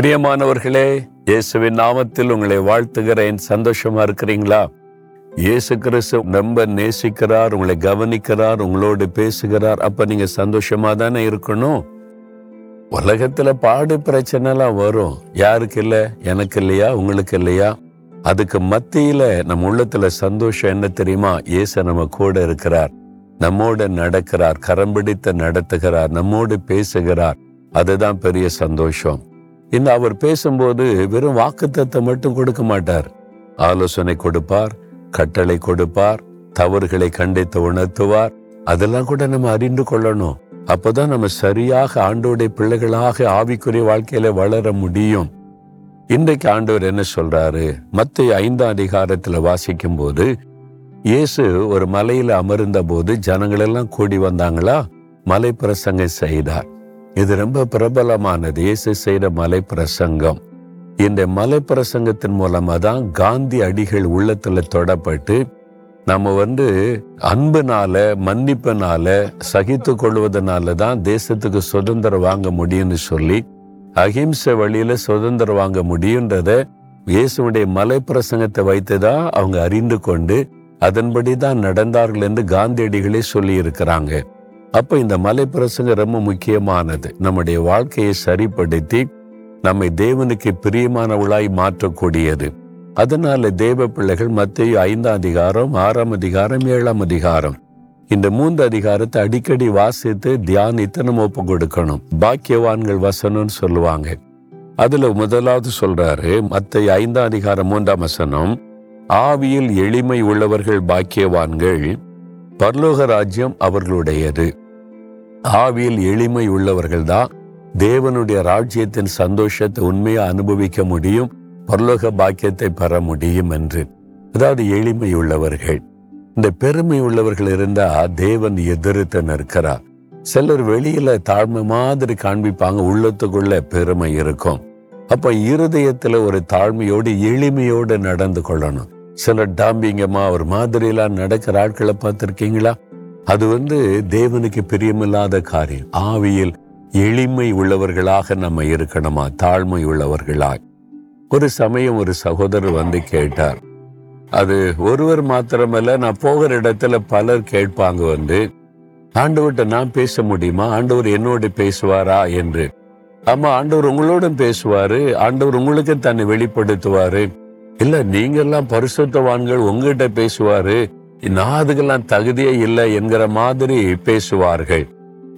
பிரியமானவர்களே இயேசுவின் நாமத்தில் உங்களை வாழ்த்துகிறேன். சந்தோஷமா இருக்கிறீங்களா? இயேசு கிறிஸ்து ரொம்ப நேசிக்கிறார் உங்களை கவனிக்கிறார் உங்களோடு பேசுகிறார். அப்ப நீங்க சந்தோஷமா தானே இருக்கணும்? உலகத்துல பாடு பிரச்சனைலாம் வரும். யாருக்கு இல்லை? எனக்கு இல்லையா? உங்களுக்கு இல்லையா? அதுக்கு மத்தியில நம்ம உள்ளத்துல சந்தோஷம் என்ன தெரியுமா? இயேசு நம்ம கூட இருக்கிறார். நம்மோடு நடக்கிறார் கரம் பிடித்து நடத்துகிறார் நம்மோடு பேசுகிறார். அதுதான் பெரிய சந்தோஷம். இந்த அவர் பேசும்போது வெறும் வாக்குத்தத்தை மட்டும் கொடுக்க மாட்டார். ஆலோசனை கொடுப்பார் கட்டளை கொடுப்பார் தவறுகளை கண்டித்து உணர்த்துவார். அதெல்லாம் கூட நம்ம அறிந்து கொள்ளணும். அப்போதான் நம்ம சரியாக ஆண்டோடைய பிள்ளைகளாக ஆவிக்குரிய வாழ்க்கையில வளர முடியும். இன்றைக்கு ஆண்டவர் என்ன சொல்றாரு? மத்திய ஐந்தாம் அதிகாரத்துல வாசிக்கும் போது இயேசு ஒரு மலையில அமர்ந்த போது ஜனங்களெல்லாம் கூடி வந்தாங்களா? மலை பிரசங்கம் செய்தார். இது ரொம்ப பிரபலமானது. இயேசு செய்த மலை பிரசங்கம் இந்த மலை பிரசங்கத்தின் மூலமாக தான் காந்தி அடிகள் உள்ளத்துல தொடப்பட்டு நம்ம வந்து அன்புனால மன்னிப்பினால சகித்து கொள்வதனால தான் தேசத்துக்கு சுதந்திரம் வாங்க முடியும்னு சொல்லி அகிம்சை வழியில சுதந்திரம் வாங்க முடியுன்றத இயேசுடைய மலை பிரசங்கத்தை வைத்துதான் அவங்க அறிந்து கொண்டு அதன்படி தான் நடந்தார்கள் என்று காந்தியடிகளே சொல்லி இருக்கிறாங்க. அப்ப இந்த மலை பிரசங்கம் ரொம்ப முக்கியமானது. நம்முடைய வாழ்க்கையை சரிப்படுத்தி நம்மை தேவனுக்கு பிரியமானவளாய் மாற்றக்கூடியது. அதனால தேவ பிள்ளைகள் மத்திய ஐந்தாம் அதிகாரம் ஆறாம் அதிகாரம் ஏழாம் அதிகாரம். இந்த மூன்று அதிகாரத்தை அடிக்கடி வாசித்து தியானித்து நம்ம ஒப்பு கொடுக்கணும். பாக்கியவான்கள் வசனம்னு சொல்லுவாங்க. அதுல முதலாவது சொல்றாரு மத்திய ஐந்தாம் அதிகாரம் மூன்றாம் வசனம் ஆவியில் எளிமை உள்ளவர்கள் பாக்கியவான்கள் பரலோக ராஜ்யம் அவர்களுடையது. ஆவியில் எளிமை உள்ளவர்கள் தான் தேவனுடைய ராஜ்யத்தின் சந்தோஷத்தை உண்மையா அனுபவிக்க முடியும் பரலோக பாக்கியத்தை பெற முடியும் என்று. அதாவது எளிமை உள்ளவர்கள். இந்த பெருமை உள்ளவர்கள் இருந்தா தேவன் எதிர்த்து நிற்கிறார். சிலர் வெளியில தாழ்மை மாதிரி காண்பிப்பாங்க உள்ளத்துக்குள்ள பெருமை இருக்கும். அப்ப இருதயத்துல ஒரு தாழ்மையோடு எளிமையோடு நடந்து கொள்ளணும். சிலர் டாம்பிங்கமா ஒரு மாதிரியெல்லாம் நடக்கிற ஆட்களை பார்த்திருக்கீங்களா? அது வந்து தேவனுக்கு பிரியமில்லாத காரியம். ஆவியில் எளிமை உள்ளவர்களாக நம்ம இருக்கணுமா? தாழ்மை உள்ளவர்களாய். ஒரு சமயம் ஒரு சகோதரர் வந்து கேட்டார். அது ஒருவர் மாத்திரமல்ல நான் போகிற இடத்துல பலர் கேட்பாங்க வந்து ஆண்டவர்கிட்ட நான் பேச முடியுமா? ஆண்டவர் என்னோடு பேசுவாரா? என்று. ஆமா ஆண்டவர் உங்களோடும் பேசுவாரு. ஆண்டவர் உங்களுக்கு தன்னை வெளிப்படுத்துவாரு. இல்ல நீங்க எல்லாம் பரிசுத்தவான்கள் உங்ககிட்ட பேசுவாரு. நான் அதுக்கெல்லாம் தகுதியே இல்லை என்கிற மாதிரி பேசுவார்கள்.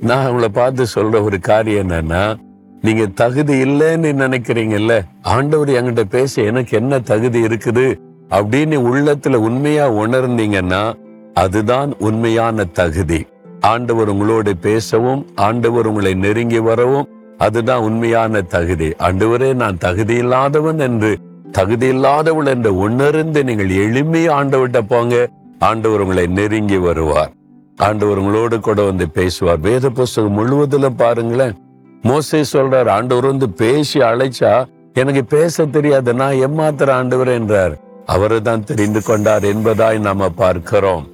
நான் அவங்கள பார்த்து சொல்ற ஒரு காரியம் என்னன்னா நீங்க தகுதி இல்லைன்னு நினைக்கிறீங்கல்ல ஆண்டவர் என்கிட்ட பேச எனக்கு என்ன தகுதி இருக்குது? அப்படின்னு உள்ளத்துல உண்மையா உணர்ந்தீங்கன்னா அதுதான் உண்மையான தகுதி. ஆண்டவர் உங்களோடு பேசவும் ஆண்டவர் உங்களை நெருங்கி வரவும் அதுதான் உண்மையான தகுதி. ஆண்டவரே நான் தகுதி இல்லாதவன் என்று தகுதி இல்லாதவள் என்று உணர்ந்து நீங்கள் எளிமையா ஆண்டவர்கிட்ட போங்க. ஆண்டவர் உங்களை நெருங்கி வருவார். ஆண்டவர் உங்களோடு கூட வந்து பேசுவார். வேத புஸ்தகம் முழுவதிலும் பாருங்களேன். மோசை சொல்றார் ஆண்டவர் வந்து பேசி அழைச்சா எனக்கு பேச தெரியாது. நான் எம்மாத்திர ஆண்டவர் என்றார். அவரை தான் தெரிந்து கொண்டார் என்பதாய் நாம பார்க்கிறோம்.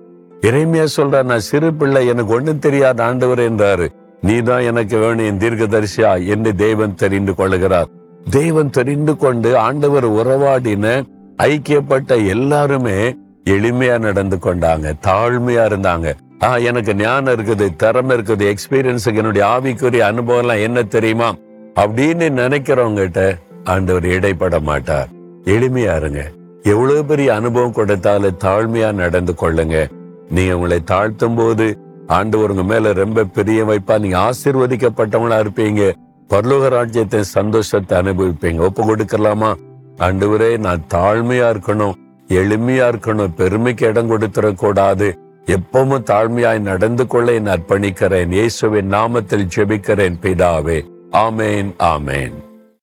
இறைமையா சொல்றார் நான் சிறு பிள்ளை எனக்கு ஒண்ணும் தெரியாத ஆண்டவர் என்றாரு. நீதான் எனக்கு வேணும் என் தீர்க்கதரிசியா? என்று தேவன் தெரிந்து கொள்கிறார். தெய்வம் தெரிந்து கொண்டு ஆண்டவர் உறவாடின ஐக்கியப்பட்ட எல்லாருமே எளிமையா நடந்து கொண்டாங்க தாழ்மையா இருந்தாங்க. ஆஹ் எனக்கு ஞானம் இருக்குது திறமை இருக்குது எக்ஸ்பீரியன்ஸ் என்னுடைய ஆவிக்குரிய அனுபவம் எல்லாம் என்ன தெரியுமா? அப்படின்னு நினைக்கிறவங்கிட்ட ஆண்டவர் இடைப்பட மாட்டார். எளிமையா இருங்க. எவ்வளவு பெரிய அனுபவம் கொடுத்தாலும் தாழ்மையா நடந்து கொள்ளுங்க. நீங்க உங்களை தாழ்த்தும் போது ஆண்டவர் உங்க மேல ரொம்ப பெரிய வைப்பா. நீங்க ஆசீர்வதிக்கப்பட்டவங்களா இருப்பீங்க. பரலோக ராஜ்யத்தின் சந்தோஷத்தை அனுபவிப்பீங்க. ஒப்பு கொடுக்கலாமா? ஆண்டவரே நான் தாழ்மையா இருக்கணும். எளிமையா இருக்கணும் பெருமைக்கு இடம் கொடுத்துடக்கூடாது. எப்பவும் தாழ்மையாய் நடந்து கொள்ள என் அர்ப்பணிக்கிறேன். இயேசுவின் நாமத்தில் ஜெபிக்கிறேன் பிதாவே. ஆமேன் ஆமேன்.